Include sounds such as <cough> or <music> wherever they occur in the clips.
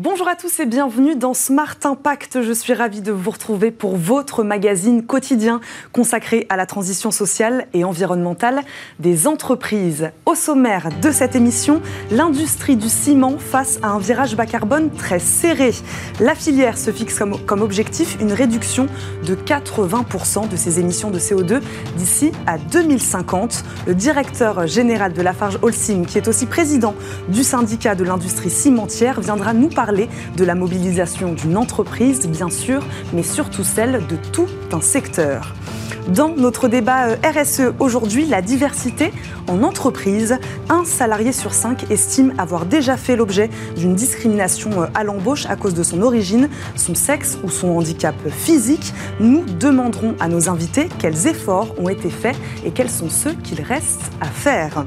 Bonjour à tous et bienvenue dans Smart Impact. Je suis ravie de vous retrouver pour votre magazine quotidien consacré à la transition sociale et environnementale des entreprises. Au sommaire de cette émission, l'industrie du ciment face à un virage bas carbone très serré. La filière se fixe comme, objectif une réduction de 80% de ses émissions de CO2 d'ici à 2050. Le directeur général de Lafarge Holcim, qui est aussi président du syndicat de l'industrie cimentière, viendra nous parler de la mobilisation d'une entreprise, bien sûr, mais surtout celle de tout un secteur. Dans notre débat euh, RSE aujourd'hui, la diversité en entreprise. Un salarié sur cinq estime avoir déjà fait l'objet d'une discrimination euh, à l'embauche à cause de son origine, son sexe ou son handicap physique. Nous demanderons à nos invités quels efforts ont été faits et quels sont ceux qu'il reste à faire.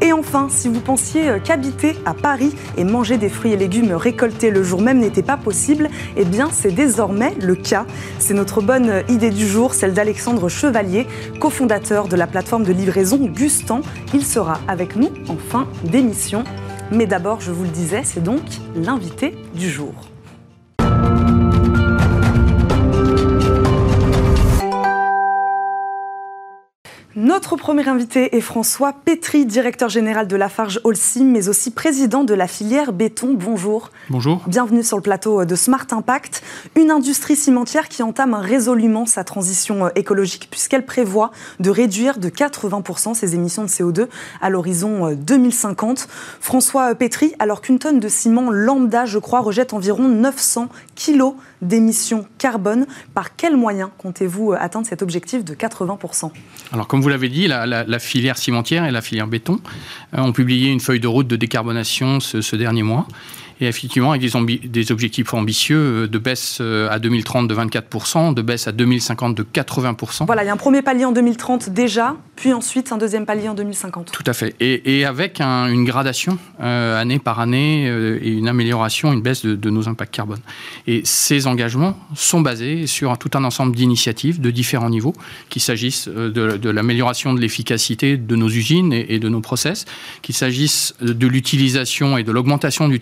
Et enfin, si vous pensiez euh, qu'habiter à Paris et manger des fruits et légumes récoltés le jour même n'était pas possible, eh bien c'est désormais le cas. C'est notre bonne euh, idée du jour, celle d'Alexandre Chevalier, cofondateur de la plateforme de livraison Gustan. Il sera avec nous en fin d'émission. Mais d'abord, je vous le disais, c'est donc l'invité du jour. Notre premier invité est François Pétry, directeur général de Lafarge Holcim, mais aussi président de la filière béton. Bonjour. Bonjour. Bienvenue sur le plateau de Smart Impact, une industrie cimentière qui entame résolument sa transition euh, écologique puisqu'elle prévoit de réduire de 80% ses émissions de CO2 à l'horizon 2050. Euh, François Pétry, alors qu'une tonne de ciment lambda, je crois, rejette environ 900 kilos d'émissions carbone, par quels moyens comptez-vous euh, atteindre cet objectif de 80% Alors, comme vous l'avez dit, la, filière cimentière et la filière béton euh, ont publié une feuille de route de décarbonation ce dernier mois. Et effectivement, avec des, objectifs ambitieux euh, de baisse euh, à 2030 de 24%, de baisse à 2050 de 80%. Voilà, il y a un premier palier en 2030 déjà, puis ensuite un deuxième palier en 2050. Tout à fait. Et, avec une gradation euh, année par année et une amélioration, une baisse de, nos impacts carbone. Et ces engagements sont basés sur tout un ensemble d'initiatives de différents niveaux, qu'il s'agisse de, l'amélioration de l'efficacité de nos usines et, et de nos process, qu'il s'agisse de l'utilisation et de l'augmentation de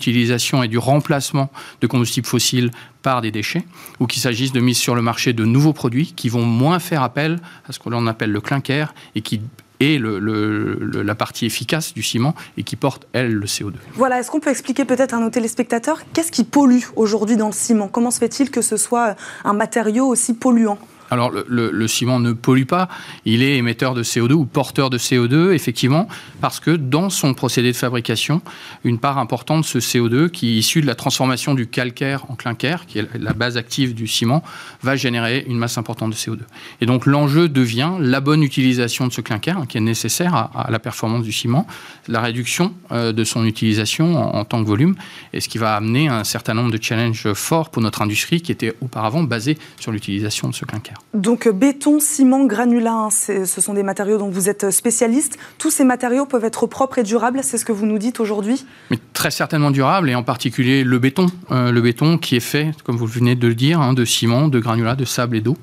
et du remplacement de combustibles fossiles par des déchets, ou qu'il s'agisse de mise sur le marché de nouveaux produits qui vont moins faire appel à ce que l'on appelle le clinker et qui est la partie efficace du ciment et qui porte, elle, le CO2. Voilà, est-ce qu'on peut expliquer peut-être à nos téléspectateurs qu'est-ce qui pollue aujourd'hui dans le ciment? Comment se fait-il que ce soit un matériau aussi polluant? Alors le, ciment ne pollue pas, il est émetteur de CO2 ou porteur de CO2, effectivement, parce que dans son procédé de fabrication, une part importante de ce CO2 qui est issu de la transformation du calcaire en clinker, qui est la base active du ciment, va générer une masse importante de CO2. Et donc l'enjeu devient la bonne utilisation de ce clinker, hein, qui est nécessaire à, la performance du ciment, la réduction euh, de son utilisation en, tant que volume, et ce qui va amener un certain nombre de challenges forts pour notre industrie qui était auparavant basée sur l'utilisation de ce clinker. Donc euh, béton, ciment, granulat, hein, ce sont des matériaux dont vous êtes euh, spécialiste. Tous ces matériaux peuvent être propres et durables, c'est ce que vous nous dites aujourd'hui? Mais Très certainement durables, et en particulier le béton. Euh, le béton qui est fait, comme vous venez de le dire, hein, de ciment, de granulat, de sable et d'eau.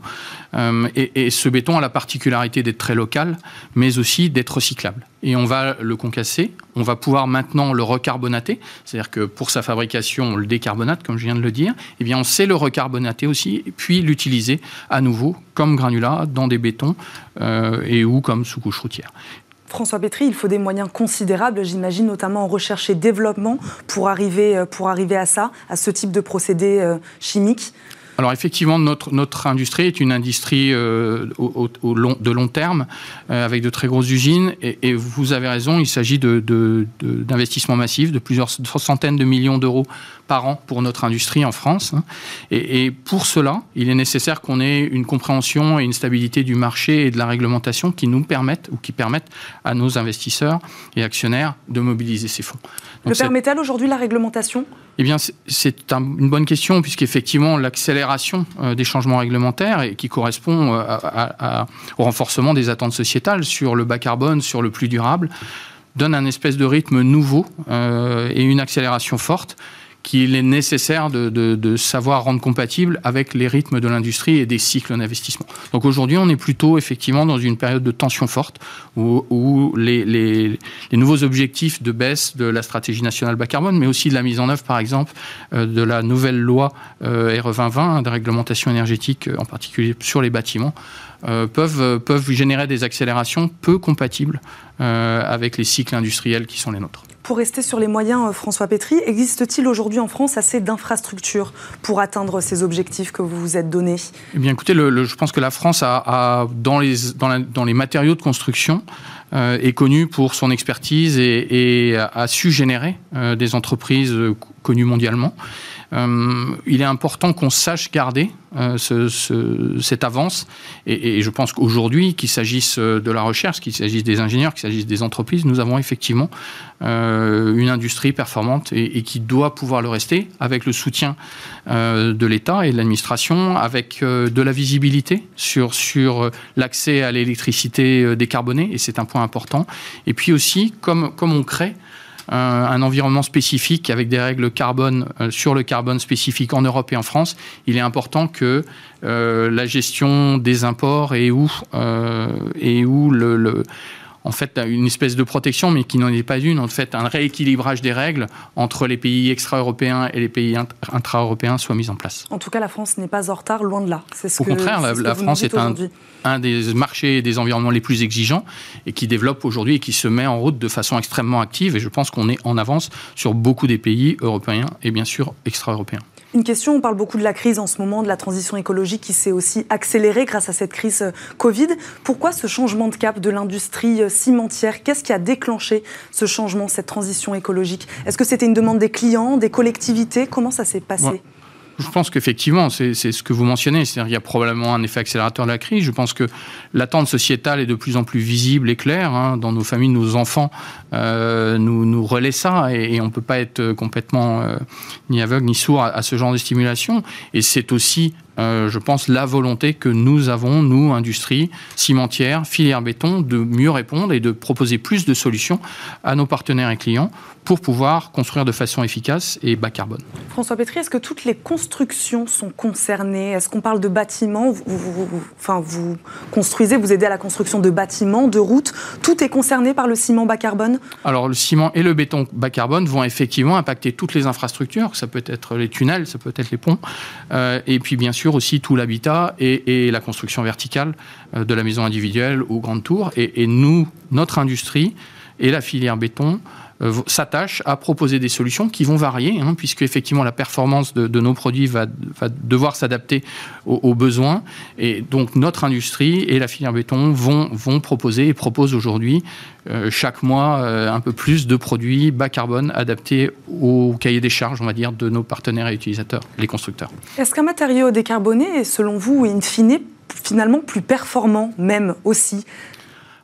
et, ce béton a la particularité d'être très local, mais aussi d'être recyclable. Et on va le concasser, on va pouvoir maintenant le recarbonater, c'est-à-dire que pour sa fabrication, on le décarbonate, comme je viens de le dire, eh bien on sait le recarbonater aussi, puis l'utiliser à nouveau comme granulat dans des bétons euh, et ou comme sous-couche routière. François Pétry, il faut des moyens considérables, j'imagine, notamment en recherche et développement pour arriver, euh, pour arriver à ça, à ce type de procédé euh, chimique. Alors effectivement, notre, industrie est une industrie long, de long terme, avec de très grosses usines, et, vous avez raison, il s'agit d'investissements massifs, de plusieurs centaines de millions d'euros par an pour notre industrie en France. Hein. Et, pour cela, il est nécessaire qu'on ait une compréhension et une stabilité du marché et de la réglementation qui nous permettent ou qui permettent à nos investisseurs et actionnaires de mobiliser ces fonds. Le permet-elle aujourd'hui la réglementation? Eh bien, c'est une bonne question, puisqu'effectivement, l'accélération euh, des changements réglementaires et qui correspond euh, au renforcement des attentes sociétales sur le bas carbone, sur le plus durable, donne un espèce de rythme nouveau euh, et une accélération forte qu'il est nécessaire de, savoir rendre compatible avec les rythmes de l'industrie et des cycles d'investissement. Donc aujourd'hui, on est plutôt effectivement dans une période de tension forte où, les, nouveaux objectifs de baisse de la stratégie nationale bas carbone, mais aussi de la mise en œuvre, par exemple, euh, de la nouvelle loi euh, RE 2020 de réglementation énergétique, en particulier sur les bâtiments, euh, peuvent, peuvent générer des accélérations peu compatibles avec les cycles industriels qui sont les nôtres. Pour rester sur les moyens, euh, François Pétry, existe-t-il aujourd'hui en France assez d'infrastructures pour atteindre ces objectifs que vous vous êtes donnés? Eh bien, écoutez, je pense que la France a, dans, les, matériaux de construction, euh, est connue pour son expertise et, a su générer euh, des entreprises connues mondialement. Euh, il est important qu'on sache garder euh, cette avance. Et, je pense qu'aujourd'hui, qu'il s'agisse de la recherche, qu'il s'agisse des ingénieurs, qu'il s'agisse des entreprises, nous avons effectivement euh, une industrie performante et, qui doit pouvoir le rester avec le soutien de l'État et de l'administration, avec de la visibilité sur, l'accès à l'électricité décarbonée, et c'est un point important. Et puis aussi, comme on crée un, environnement spécifique avec des règles carbone euh, sur le carbone spécifique en Europe et en France, il est important que euh, la gestion des imports et où, euh, et où le en fait une espèce de protection, mais qui n'en est pas une, en fait un rééquilibrage des règles entre les pays extra-européens et les pays intra-européens soit mis en place. En tout cas, la France n'est pas en retard, loin de là. Au contraire, la, France est un, un, des marchés et des environnements les plus exigeants et qui développe aujourd'hui et qui se met en route de façon extrêmement active. Et je pense qu'on est en avance sur beaucoup des pays européens et bien sûr extra-européens. Une question, on parle beaucoup de la crise en ce moment, de la transition écologique qui s'est aussi accélérée grâce à cette crise euh, Covid. Pourquoi ce changement de cap de l'industrie euh, cimentière? Qu'est-ce qui a déclenché ce changement, cette transition écologique? Est-ce que c'était une demande des clients, des collectivités? Comment ça s'est passé? Je pense qu'effectivement, c'est ce que vous mentionnez. C'est-à-dire qu'il y a probablement un effet accélérateur de la crise. Je pense que l'attente sociétale est de plus en plus visible et claire. Hein. Dans nos familles, nos enfants euh, nous, nous relaient ça et, on ne peut pas être complètement euh, ni aveugle ni sourd à, ce genre de stimulation. Et c'est aussi euh, je pense, la volonté que nous avons, nous, industrie, cimentière, filière béton, de mieux répondre et de proposer plus de solutions à nos partenaires et clients pour pouvoir construire de façon efficace et bas carbone. François Pétry, est-ce que toutes les constructions sont concernées? Est-ce qu'on parle de bâtiments? Vous, enfin, vous construisez, vous aidez à la construction de bâtiments, de routes. Tout est concerné par le ciment bas carbone? Alors, le ciment et le béton bas carbone vont effectivement impacter toutes les infrastructures. Ça peut être les tunnels, ça peut être les ponts. Euh, et puis, bien sûr, aussi tout l'habitat et, la construction verticale euh, de la maison individuelle ou grande tour. et nous, notre industrie et la filière béton euh, s'attachent à proposer des solutions qui vont varier, hein, puisque effectivement la performance de, nos produits va, devoir s'adapter aux, besoins. Et donc notre industrie et la filière béton vont, vont proposer et proposent aujourd'hui euh, chaque mois euh, un peu plus de produits bas carbone adaptés au cahier des charges, on va dire, de nos partenaires et utilisateurs, les constructeurs. Est-ce qu'un matériau décarboné est, selon vous, in fine, finalement plus performant même aussi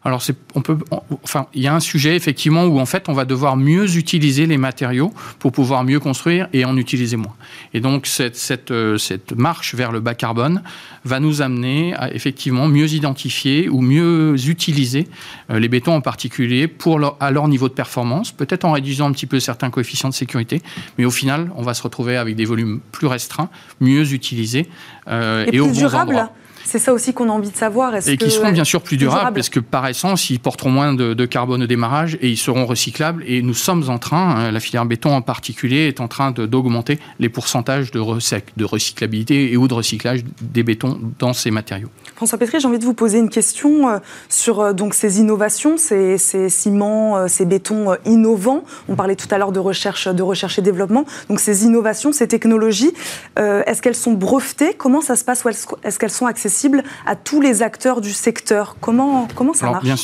alors, on peut, enfin, il y a un sujet effectivement où en fait on va devoir mieux utiliser les matériaux pour pouvoir mieux construire et en utiliser moins. Et donc cette, cette, euh, cette marche vers le bas carbone va nous amener à effectivement mieux identifier ou mieux utiliser euh, les bétons en particulier pour à leur niveau de performance, peut-être en réduisant un petit peu certains coefficients de sécurité, mais au final on va se retrouver avec des volumes plus restreints, mieux utilisés euh, et, et, au bon endroit. C'est ça aussi qu'on a envie de savoir. Et qui seront bien sûr plus durables, parce que par essence, ils porteront moins de, carbone au démarrage et ils seront recyclables. Et nous sommes en train, hein, la filière béton en particulier, est en train d'augmenter les pourcentages de, de recyclabilité et ou de recyclage des bétons dans ces matériaux. François Pétry, j'ai envie de vous poser une question euh, sur euh, donc, ces innovations, ces, ciments, euh, ces bétons innovants. On parlait tout à l'heure de recherche, de recherche et développement. Donc ces innovations, ces technologies, est-ce qu'elles sont brevetées? Comment ça se passe? Est-ce qu'elles sont accessibles? À tous les acteurs du secteur Comment, comment ça marche? bien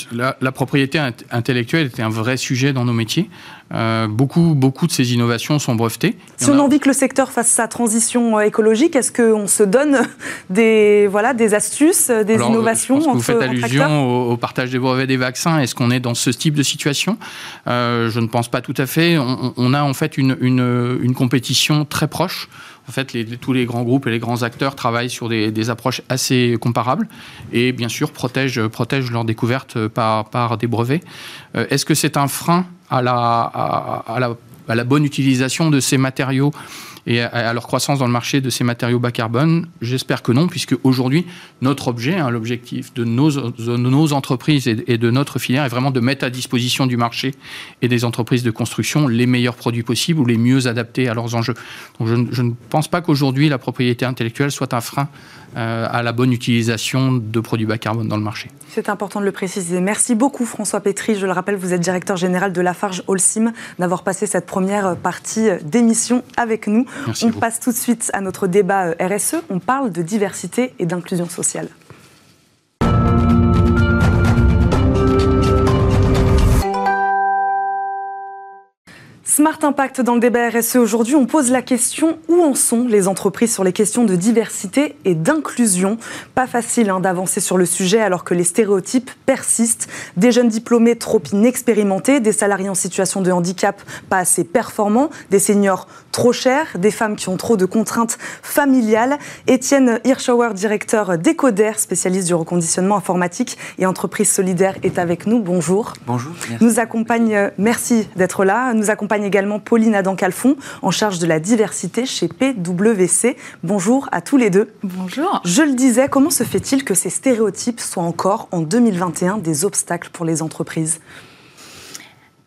la, propriété intellectuelle était un vrai sujet dans nos métiers. Euh, beaucoup, beaucoup de ces innovations sont brevetées. Si on, a envie que le secteur fasse sa transition euh, écologique, est-ce qu'on se donne <laughs> des, voilà, des astuces, euh, des innovations Vous faites allusion au, partage des brevets des vaccins. Est-ce qu'on est dans ce type de situation? Je ne pense pas tout à fait. On, a en fait une, une, une compétition très proche en fait, tous les grands groupes et les grands acteurs travaillent sur des, approches assez comparables et bien sûr protègent, protègent leurs découvertes par, des brevets. Euh, est-ce que c'est un frein à la bonne utilisation de ces matériaux et à, leur croissance dans le marché de ces matériaux bas carbone J'espère que non, puisque aujourd'hui, notre objet, hein, l'objectif de nos, entreprises et, de notre filière est vraiment de mettre à disposition du marché et des entreprises de construction les meilleurs produits possibles ou les mieux adaptés à leurs enjeux. Donc je, ne pense pas qu'aujourd'hui la propriété intellectuelle soit un frein à la bonne utilisation de produits bas carbone dans le marché. C'est important de le préciser. Merci beaucoup François Pétry. Je le rappelle, vous êtes directeur général de Lafarge Holcim, d'avoir passé cette première partie d'émission avec nous. On passe tout de suite à notre débat euh, RSE. On parle de diversité et d'inclusion sociale. Smart Impact dans le débat RSE aujourd'hui, on pose la question où en sont les entreprises sur les questions de diversité et d'inclusion? Pas facile hein, d'avancer sur le sujet alors que les stéréotypes persistent. Des jeunes diplômés trop inexpérimentés, des salariés en situation de handicap pas assez performants, des seniors trop chers, des femmes qui ont trop de contraintes familiales. Étienne Hirschauer, directeur d'Ecoder, spécialiste du reconditionnement informatique et entreprise solidaire, est avec nous. Bonjour. Bonjour. Nous accompagne, merci d'être là, nous accompagne également Pauline Adam-Calfon, en charge de la diversité chez PwC. Bonjour à tous les deux. Bonjour. Je le disais, comment se fait-il que ces stéréotypes soient encore en 2021 des obstacles pour les entreprises?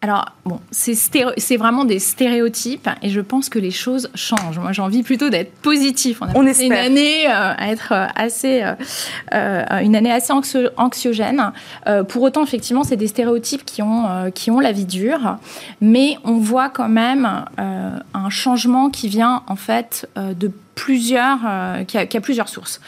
Alors, bon, c'est vraiment des stéréotypes et je pense que les choses changent. Moi, j'ai envie plutôt d'être positif. On a une année euh, à être euh, assez, euh, une année assez anxiogène. pour autant, effectivement, c'est des stéréotypes qui ont, qui ont la vie dure, mais on voit quand même un changement qui vient en fait de plusieurs, qui a, qui a plusieurs sources.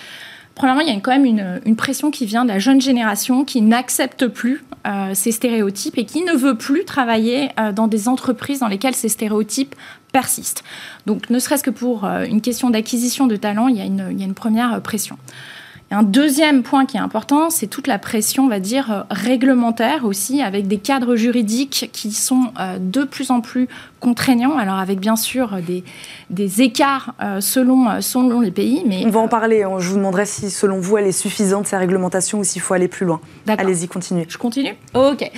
Premièrement, il y a quand même une, pression qui vient de la jeune génération qui n'accepte plus euh, ces stéréotypes et qui ne veut plus travailler euh, dans des entreprises dans lesquelles ces stéréotypes persistent. Donc, ne serait-ce que pour euh, une question d'acquisition de talent, il y a une première pression un deuxième point qui est important, c'est toute la pression, on va dire, euh, réglementaire aussi, avec des cadres juridiques qui sont euh, de plus en plus contraignants, alors avec bien sûr des, des écarts euh, selon, selon les pays. Mais, On va en parler, je vous demanderai si selon vous elle est suffisante, ces réglementations, ou s'il faut aller plus loin. Allez-y, continuez. Je continue? Ok.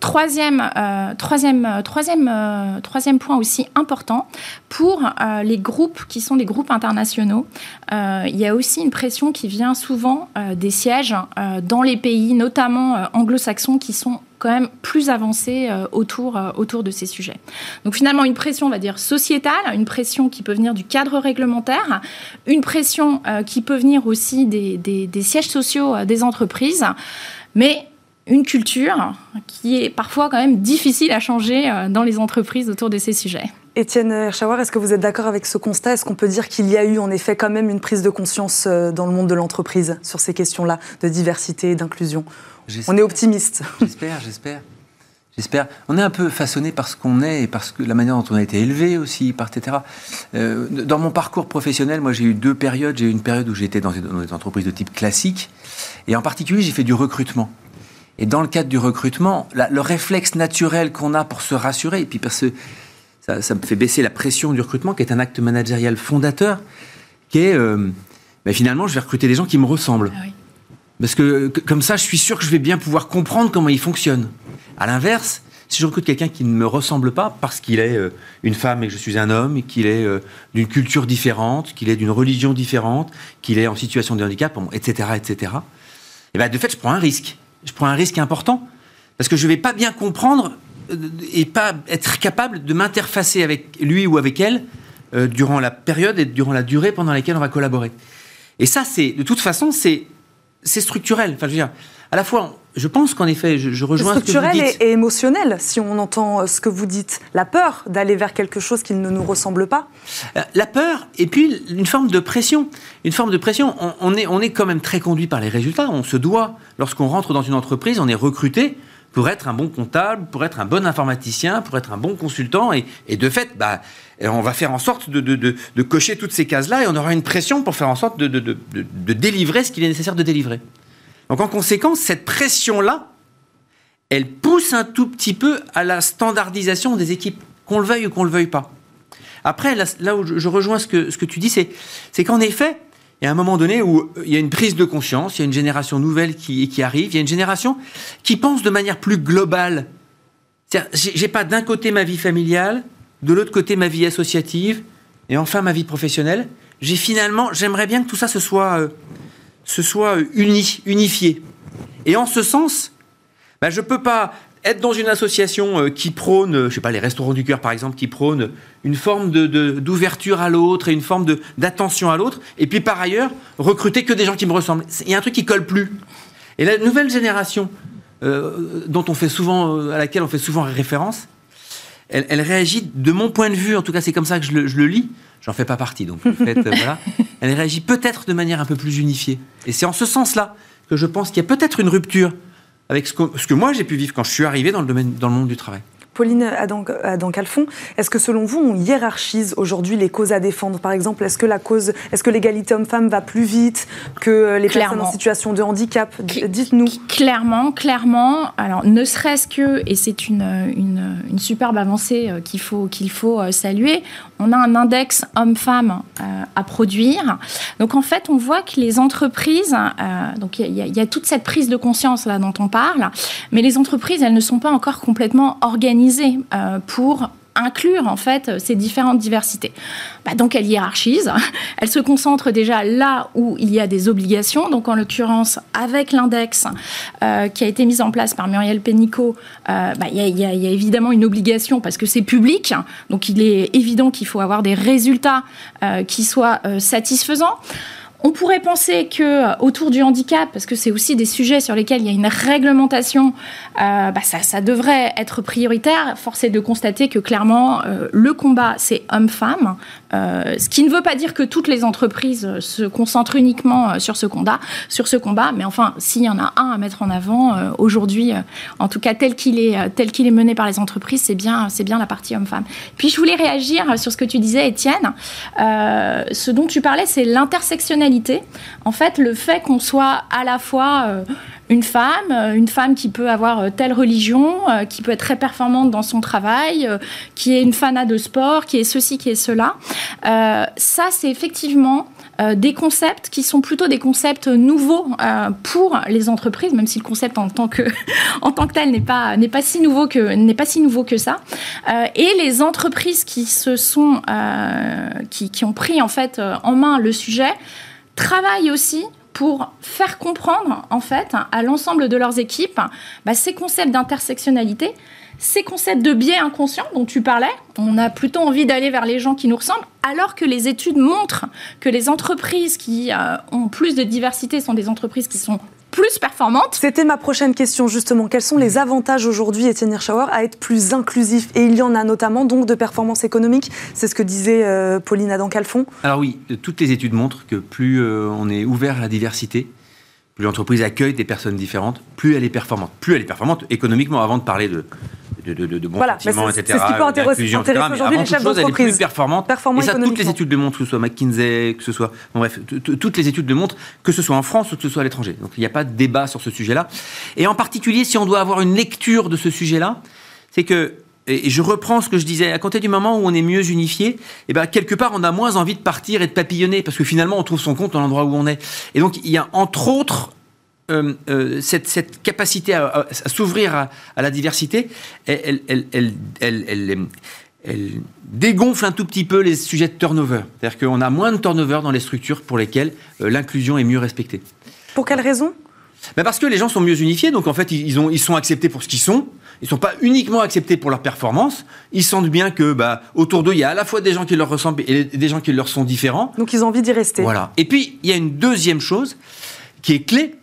troisième, troisième, troisième, troisième point aussi important, pour les groupes qui sont des groupes internationaux, il y a aussi une pression qui vient souvent euh, des sièges euh, dans les pays, notamment euh, anglo-saxons, qui sont quand même plus avancés autour, autour de ces sujets. Donc finalement, une pression, on va dire, sociétale, une pression qui peut venir du cadre réglementaire, une pression qui peut venir aussi des sièges sociaux des entreprises, mais une culture qui est parfois quand même difficile à changer dans les entreprises autour de ces sujets. Étienne Herschauer, est-ce que vous êtes d'accord avec ce constat? Est-ce qu'on peut dire qu'il y a eu en effet quand même une prise de conscience euh, dans le monde de l'entreprise sur ces questions-là de diversité et d'inclusion? On est optimiste. <laughs> J'espère, j'espère. J'espère. On est un peu façonné par ce qu'on est et parce que la manière dont on a été élevé aussi, par etc. Euh, dans mon parcours professionnel, moi j'ai eu deux périodes. J'ai eu une période où j'étais dans, dans des entreprises de type classique et en particulier j'ai fait du recrutement. Et dans le cadre du recrutement, le réflexe naturel qu'on a pour se rassurer, et puis parce que ça, me fait baisser la pression du recrutement, qui est un acte managérial fondateur, qui est, euh, ben finalement, je vais recruter des gens qui me ressemblent. Ah Parce que, comme ça, je suis sûr que je vais bien pouvoir comprendre comment ils fonctionnent. À l'inverse, si je recrute quelqu'un qui ne me ressemble pas parce qu'il est euh, une femme et que je suis un homme, qu'il est euh, d'une culture différente, qu'il est d'une religion différente, qu'il est en situation de handicap, etc., etc., et ben de fait, je prends un risque. Je prends un risque important parce que je ne vais pas bien comprendre et pas être capable de m'interfacer avec lui ou avec elle euh, durant la période et durant la durée pendant laquelle on va collaborer. Et ça, c'est de toute façon, c'est c'est structurel. Enfin, je veux dire, à la fois, je pense qu'en effet, je, rejoins structurel ce que vous dites. Et, et émotionnel, si on entend euh, ce que vous dites. La peur d'aller vers quelque chose qui ne nous ressemble pas. Euh, la peur, et puis une forme de pression. Une forme de pression. On, on, est, on est quand même très conduit par les résultats. On se doit, lorsqu'on rentre dans une entreprise, on est recruté pour être un bon comptable, pour être un bon informaticien, pour être un bon consultant. Et, de fait, bah, on va faire en sorte de, cocher toutes ces cases-là et on aura une pression pour faire en sorte de, délivrer ce qu'il est nécessaire de délivrer. Donc en conséquence, cette pression-là, elle pousse un tout petit peu à la standardisation des équipes, qu'on le veuille ou qu'on le veuille pas. Après, là, où je rejoins ce que, ce que tu dis, c'est qu'en effet, il y a un moment donné où euh, il y a une prise de conscience, il y a une génération nouvelle qui, arrive, il y a une génération qui pense de manière plus globale J'ai pas d'un côté ma vie familiale, de l'autre côté ma vie associative, et enfin ma vie professionnelle. J'ai finalement, j'aimerais bien que tout ça se soit, euh, se soit uni, unifié. Et en ce sens, bah, je peux pas être dans une association euh, qui prône, je sais pas, les restaurants du cœur par exemple, qui prône une forme d'ouverture de, à l'autre et une forme d'attention à l'autre, et puis par ailleurs recruter que des gens qui me ressemblent. Il y a un truc qui colle plus. Et la nouvelle génération euh, dont on fait souvent, euh, à laquelle on fait souvent référence, elle, réagit, de mon point de vue, en tout cas c'est comme ça que je le, je le lis, j'en fais pas partie, donc en fait, voilà, elle réagit peut-être de manière un peu plus unifiée. Et c'est en ce sens-là que je pense qu'il y a peut-être une rupture avec ce que, moi j'ai pu vivre quand je suis arrivé dans le, domaine, dans le monde du travail. Pauline Adam-Calfon, est-ce que selon vous, on hiérarchise aujourd'hui les causes à défendre? Par exemple, est-ce que la cause, est-ce que l'égalité homme-femme va plus vite que les personnes en situation de handicap? Dites-nous. Clairement, clairement. Alors, ne serait-ce que, et c'est une, une, superbe avancée euh, qu'il faut, qu'il faut euh, saluer, on a un index homme-femme euh, à produire. Donc, en fait, on voit que les entreprises, donc il y, y, a toute cette prise de conscience là dont on parle, mais les entreprises, elles ne sont pas encore complètement organisées euh, pour inclure en fait ces différentes diversités. Bah, donc elle hiérarchise, <laughs> elle se concentre déjà là où il y a des obligations, donc en l'occurrence avec l'index euh, qui a été mis en place par Muriel Pénicaud, euh, bah, il y, a évidemment une obligation parce que c'est public, donc il est évident qu'il faut avoir des résultats qui soient satisfaisants. On pourrait penser que euh, autour du handicap, parce que c'est aussi des sujets sur lesquels il y a une réglementation, euh, bah, ça, devrait être prioritaire. Force est de constater que clairement, euh, le combat, c'est homme-femme. ce qui ne veut pas dire que toutes les entreprises se concentrent uniquement sur ce combat, sur ce combat. Mais enfin, s'il y en a un à mettre en avant aujourd'hui, en tout cas tel qu'il est, est mené par les entreprises, c'est bien, c'est bien la partie homme-femme. Puis je voulais réagir sur ce que tu disais, Étienne. ce dont tu parlais, c'est l'intersectionnalité en fait, le fait qu'on soit à la fois euh, une femme, euh, une femme qui peut avoir euh, telle religion, qui peut être très performante dans son travail, qui est une fanat de sport, qui est ceci, qui est cela, ça, c'est effectivement des concepts qui sont plutôt des concepts nouveaux pour les entreprises, même si le concept en tant que, <laughs> tel n'est pas, si nouveau que, n'est pas si nouveau que ça. et les entreprises qui, se sont, qui, ont pris en fait en main le sujet, travaillent aussi pour faire comprendre en fait à l'ensemble de leurs équipes bah, ces concepts d'intersectionnalité, ces concepts de biais inconscient dont tu parlais. On a plutôt envie d'aller vers les gens qui nous ressemblent, alors que les études montrent que les entreprises qui euh, ont plus de diversité sont des entreprises qui sont plus performante. C'était ma prochaine question justement. Quels sont les avantages aujourd'hui, Étienne Hirschauer, à être plus inclusif? Et il y en a notamment donc de performance économique. C'est ce que disait euh, Pauline Adam-Calfon. Alors oui, toutes les études montrent que plus euh, on est ouvert à la diversité, plus l'entreprise accueille des personnes différentes, plus elle est performante. Plus elle est performante économiquement, avant de parler de, de, de, de bons voilà, sentiments, etc. C'est ce qui peut intéresser, aujourd'hui les chefs d'entreprise. Performante. et ça, toutes les études le montrent, que ce soit McKinsey, que ce soit... Bon, bref, toutes les études le montrent, que ce soit en France ou que ce soit à l'étranger. Donc il n'y a pas de débat sur ce sujet-là. Et en particulier, si on doit avoir une lecture de ce sujet-là, c'est que et je reprends ce que je disais, à compter du moment où on est mieux unifié, eh ben, quelque part, on a moins envie de partir et de papillonner, parce que finalement, on trouve son compte dans l'endroit où on est. Et donc, il y a entre autres euh, euh, cette, capacité à, s'ouvrir à, la diversité, elle, dégonfle un tout petit peu les sujets de turnover. C'est-à-dire qu'on a moins de turnover dans les structures pour lesquelles euh, l'inclusion est mieux respectée. Pour quelle raison? Ben Parce que les gens sont mieux unifiés, donc en fait, ils, ont, ils sont acceptés pour ce qu'ils sont. Ils ne sont pas uniquement acceptés pour leur performance. Ils sentent bien que bah, autour d'eux, il y a à la fois des gens qui leur ressemblent et des gens qui leur sont différents. Donc ils ont envie d'y rester. Voilà. Et puis, il y a une deuxième chose qui est clé,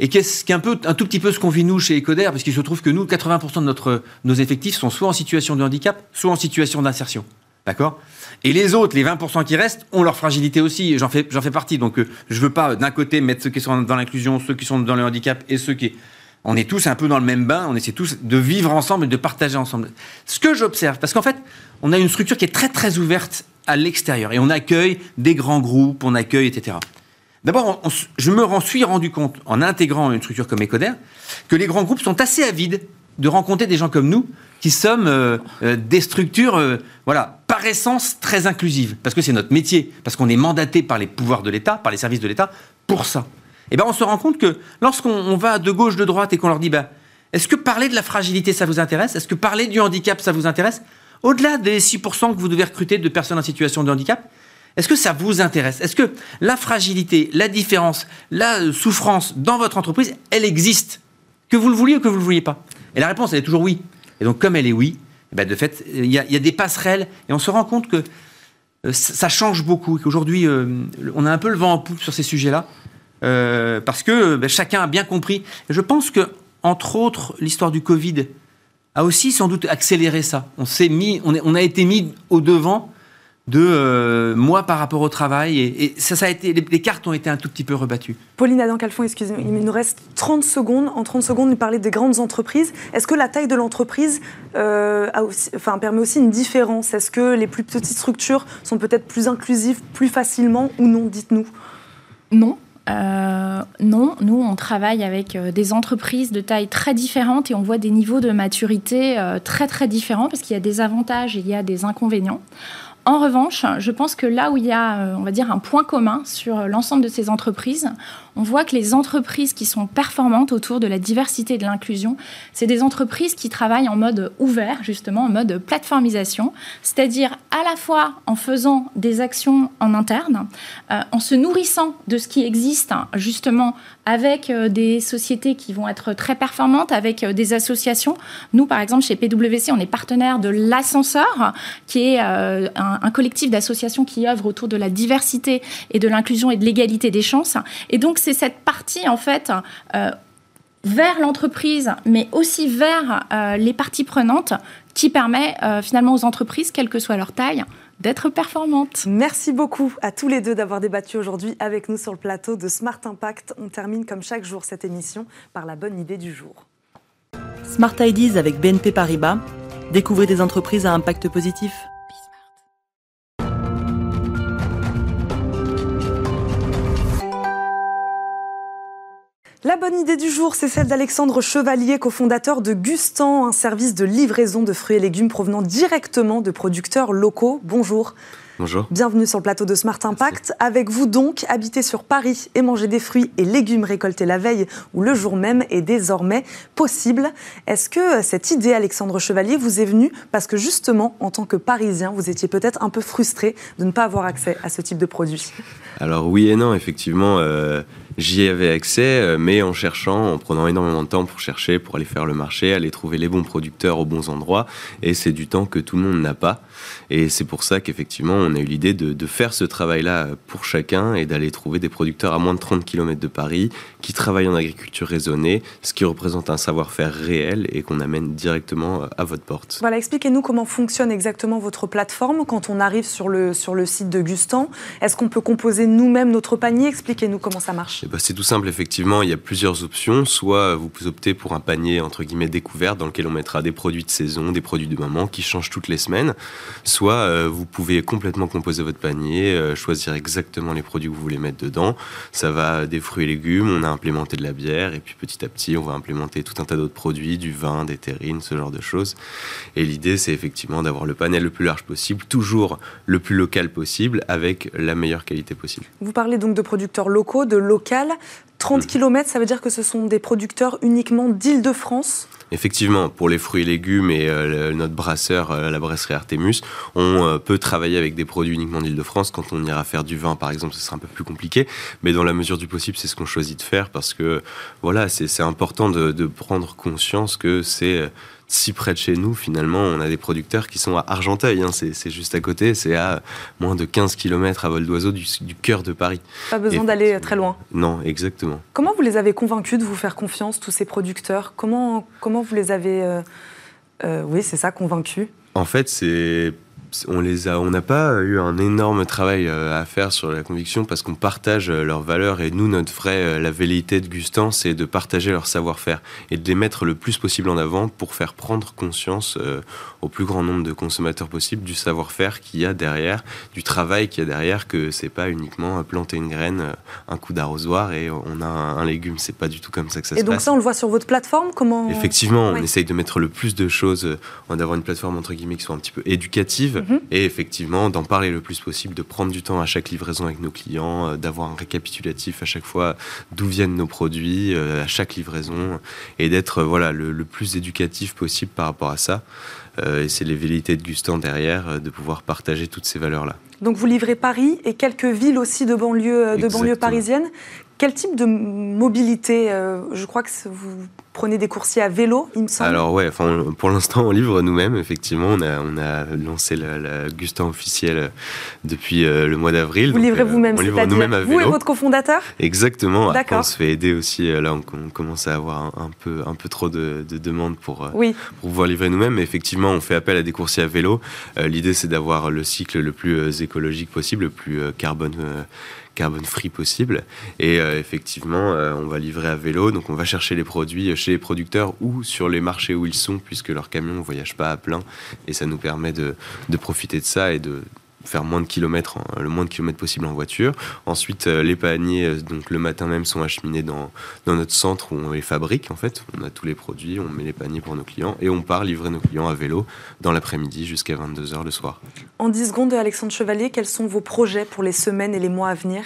et qui est, un, peu, un tout petit peu ce qu'on vit nous chez Ecoder, parce qu'il se trouve que nous, 80% de notre, nos effectifs sont soit en situation de handicap, soit en situation d'insertion. D'accord? Et les autres, les 20% qui restent, ont leur fragilité aussi. J'en fais, j'en fais partie. Donc, euh, je ne veux pas, d'un côté, mettre ceux qui sont dans l'inclusion, ceux qui sont dans le handicap et ceux qui. On est tous un peu dans le même bain, on essaie tous de vivre ensemble et de partager ensemble. Ce que j'observe, parce qu'en fait, on a une structure qui est très très ouverte à l'extérieur et on accueille des grands groupes, on accueille, etc. D'abord, je me suis rendu compte, en intégrant une structure comme Ecoder, que les grands groupes sont assez avides de rencontrer des gens comme nous, qui sommes euh, euh, des structures, euh, voilà, par essence très inclusives, parce que c'est notre métier, parce qu'on est mandaté par les pouvoirs de l'État, par les services de l'État, pour ça. Et eh ben, on se rend compte que lorsqu'on va de gauche, de droite, et qu'on leur dit, ben, Est-ce que parler de la fragilité, ça vous intéresse? Est-ce que parler du handicap, ça vous intéresse? Au-delà des 6% que vous devez recruter de personnes en situation de handicap, est-ce que ça vous intéresse? Est-ce que la fragilité, la différence, la souffrance dans votre entreprise, elle existe? Que vous le vouliez ou que vous ne le vouliez pas? Et la réponse, elle est toujours oui. Et donc, comme elle est oui, eh ben, de fait, il y, a des passerelles et on se rend compte que euh, ça change beaucoup et qu'aujourd'hui, euh, on a un peu le vent en poupe sur ces sujets-là. Euh, parce que ben, chacun a bien compris. Et je pense que, entre autres, l'histoire du Covid a aussi sans doute accéléré ça. On s'est mis, on, a été mis au devant de euh, moi par rapport au travail. Et, ça, ça a été, les, cartes ont été un tout petit peu rebattues. Pauline Adam-Calfon, excusez-moi, il nous reste 30 secondes. En 30 secondes, nous parler des grandes entreprises. Est-ce que la taille de l'entreprise euh, enfin, permet aussi une différence? Est-ce que les plus petites structures sont peut-être plus inclusives plus facilement ou non? Dites-nous. Non. Euh, non, nous on travaille avec des entreprises de taille très différentes et on voit des niveaux de maturité très très différents parce qu'il y a des avantages et il y a des inconvénients. En revanche, je pense que là où il y a, euh, on va dire, un point commun sur l'ensemble de ces entreprises, on voit que les entreprises qui sont performantes autour de la diversité et de l'inclusion, c'est des entreprises qui travaillent en mode ouvert, justement, en mode plateformisation, c'est-à-dire à la fois en faisant des actions en interne, euh, en se nourrissant de ce qui existe, justement, avec euh, des sociétés qui vont être très performantes, avec euh, des associations. Nous, par exemple, chez PwC, on est partenaire de l'Ascenseur, qui est un, un collectif d'associations qui œuvrent autour de la diversité et de l'inclusion et de l'égalité des chances. Et donc, c'est cette partie, en fait, euh, vers l'entreprise, mais aussi vers euh, les parties prenantes, qui permet euh, finalement aux entreprises, quelle que soit leur taille, d'être performantes. Merci beaucoup à tous les deux d'avoir débattu aujourd'hui avec nous sur le plateau de Smart Impact. On termine comme chaque jour cette émission par la bonne idée du jour. Smart Ideas avec BNP Paribas. Découvrez des entreprises à impact positif. La bonne idée du jour, c'est celle d'Alexandre Chevalier, cofondateur de Gustan, un service de livraison de fruits et légumes provenant directement de producteurs locaux. Bonjour. Bonjour. Bienvenue sur le plateau de Smart Impact. Avec vous donc, habiter sur Paris et manger des fruits et légumes récoltés la veille ou le jour même est désormais possible. Est-ce que cette idée, Alexandre Chevalier, vous est venue parce que justement, en tant que Parisien, vous étiez peut-être un peu frustré de ne pas avoir accès à ce type de produit? Alors oui et non, effectivement. Euh, J'y avais accès, euh, mais en cherchant, en prenant énormément de temps pour chercher, pour aller faire le marché, aller trouver les bons producteurs aux bons endroits. Et c'est du temps que tout le monde n'a pas. Et c'est pour ça qu'effectivement, on a eu l'idée de, faire ce travail-là pour chacun et d'aller trouver des producteurs à moins de 30 km de Paris qui travaillent en agriculture raisonnée, ce qui représente un savoir-faire réel et qu'on amène directement à votre porte. Voilà, expliquez-nous comment fonctionne exactement votre plateforme quand on arrive sur le, sur le site de Gustan. Est-ce qu'on peut composer nous-mêmes notre panier? Expliquez-nous comment ça marche. Eh ben, c'est tout simple, effectivement, il y a plusieurs options. Soit vous optez pour un panier entre guillemets découvert dans lequel on mettra des produits de saison, des produits de moment qui changent toutes les semaines. Soit euh, vous pouvez complètement composer votre panier, euh, choisir exactement les produits que vous voulez mettre dedans. Ça va des fruits et légumes, on a implémenté de la bière, et puis petit à petit, on va implémenter tout un tas d'autres produits, du vin, des terrines, ce genre de choses. Et l'idée, c'est effectivement d'avoir le panel le plus large possible, toujours le plus local possible, avec la meilleure qualité possible. Vous parlez donc de producteurs locaux, de local. 30 km, ça veut dire que ce sont des producteurs uniquement d'Île-de-France Effectivement, pour les fruits et légumes et euh, notre brasseur, euh, la brasserie Artemus, on euh, peut travailler avec des produits uniquement d'Île-de-France. Quand on ira faire du vin, par exemple, ce sera un peu plus compliqué. Mais dans la mesure du possible, c'est ce qu'on choisit de faire parce que voilà, c'est important de, de, prendre conscience que c'est si près de chez nous, finalement, on a des producteurs qui sont à Argenteuil. Hein, c'est juste à côté, c'est à moins de 15 km à vol d'oiseau du, cœur de Paris. Pas besoin d'aller très loin. Non, exactement. Comment vous les avez convaincus de vous faire confiance, tous ces producteurs? Comment, comment vous les avez, euh, euh, oui, c'est ça, convaincus? En fait, c'est on les a, on n'a pas eu un énorme travail euh, à faire sur la conviction parce qu'on partage euh, leurs valeurs et nous notre vraie euh, la velléité de Gustan c'est de partager leur savoir-faire et de les mettre le plus possible en avant pour faire prendre conscience au plus grand nombre de consommateurs possible du savoir-faire qu'il y a derrière, du travail qu'il y a derrière, que c'est pas uniquement planter une graine, un coup d'arrosoir et on a un, légume, c'est pas du tout comme ça que ça se passe. Et donc ça on le voit sur votre plateforme comment Effectivement, on essaye de mettre le plus de choses, d'avoir une plateforme entre guillemets qui soit un petit peu éducative Mhm. Et effectivement, d'en parler le plus possible, de prendre du temps à chaque livraison avec nos clients, euh, d'avoir un récapitulatif à chaque fois d'où viennent nos produits, à chaque livraison, et d'être voilà, le, le, plus éducatif possible par rapport à ça. et c'est les velléités de Gustan derrière, de pouvoir partager toutes ces valeurs-là. Donc vous livrez Paris et quelques villes aussi de banlieue, de banlieue parisienne. Quel type de mobilité euh, Je crois que vous prenez des coursiers à vélo, il me semble. Alors ouais, enfin, pour l'instant, on livre nous-mêmes. Effectivement, on a, on a lancé la, la Gustin officielle depuis euh, le mois d'avril. Vous livrez vous-même, On livre nous-mêmes à vélo. Vous et votre cofondateur? Exactement. Après, on se fait aider aussi. Là, on, commence à avoir un, peu, un peu trop de, demandes pour, euh, oui. pour pouvoir livrer nous-mêmes. Mais effectivement, on fait appel à des coursiers à vélo. L'idée, c'est d'avoir le cycle le plus écologique possible, le plus carbone carbone free possible. Et euh, effectivement, euh, on va livrer à vélo, donc on va chercher les produits chez les producteurs ou sur les marchés où ils sont, puisque leur camion ne voyage pas à plein. Et ça nous permet de, de profiter de ça et de, faire moins de kilomètres, le moins de kilomètres possible en voiture. Ensuite, euh, les paniers, euh, donc le matin même, sont acheminés dans, dans notre centre où on les fabrique en fait. On a tous les produits, on met les paniers pour nos clients et on part livrer nos clients à vélo dans l'après-midi jusqu'à 22h le soir. En 10 secondes, Alexandre Chevalier, quels sont vos projets pour les semaines et les mois à venir?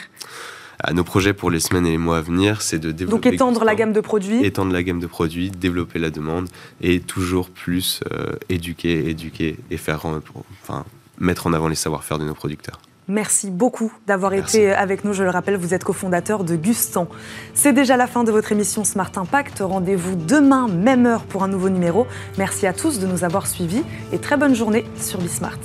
À nos projets pour les semaines et les mois à venir, c'est de développer. Donc étendre la gamme de produits. Étendre la gamme de produits, développer la demande et toujours plus euh, éduquer, éduquer et faire, enfin, mettre en avant les savoir-faire de nos producteurs. Merci beaucoup d'avoir été avec nous. Je le rappelle, vous êtes cofondateur de Gustan. C'est déjà la fin de votre émission Smart Impact. Rendez-vous demain, même heure, pour un nouveau numéro. Merci à tous de nous avoir suivis et très bonne journée sur Bismart.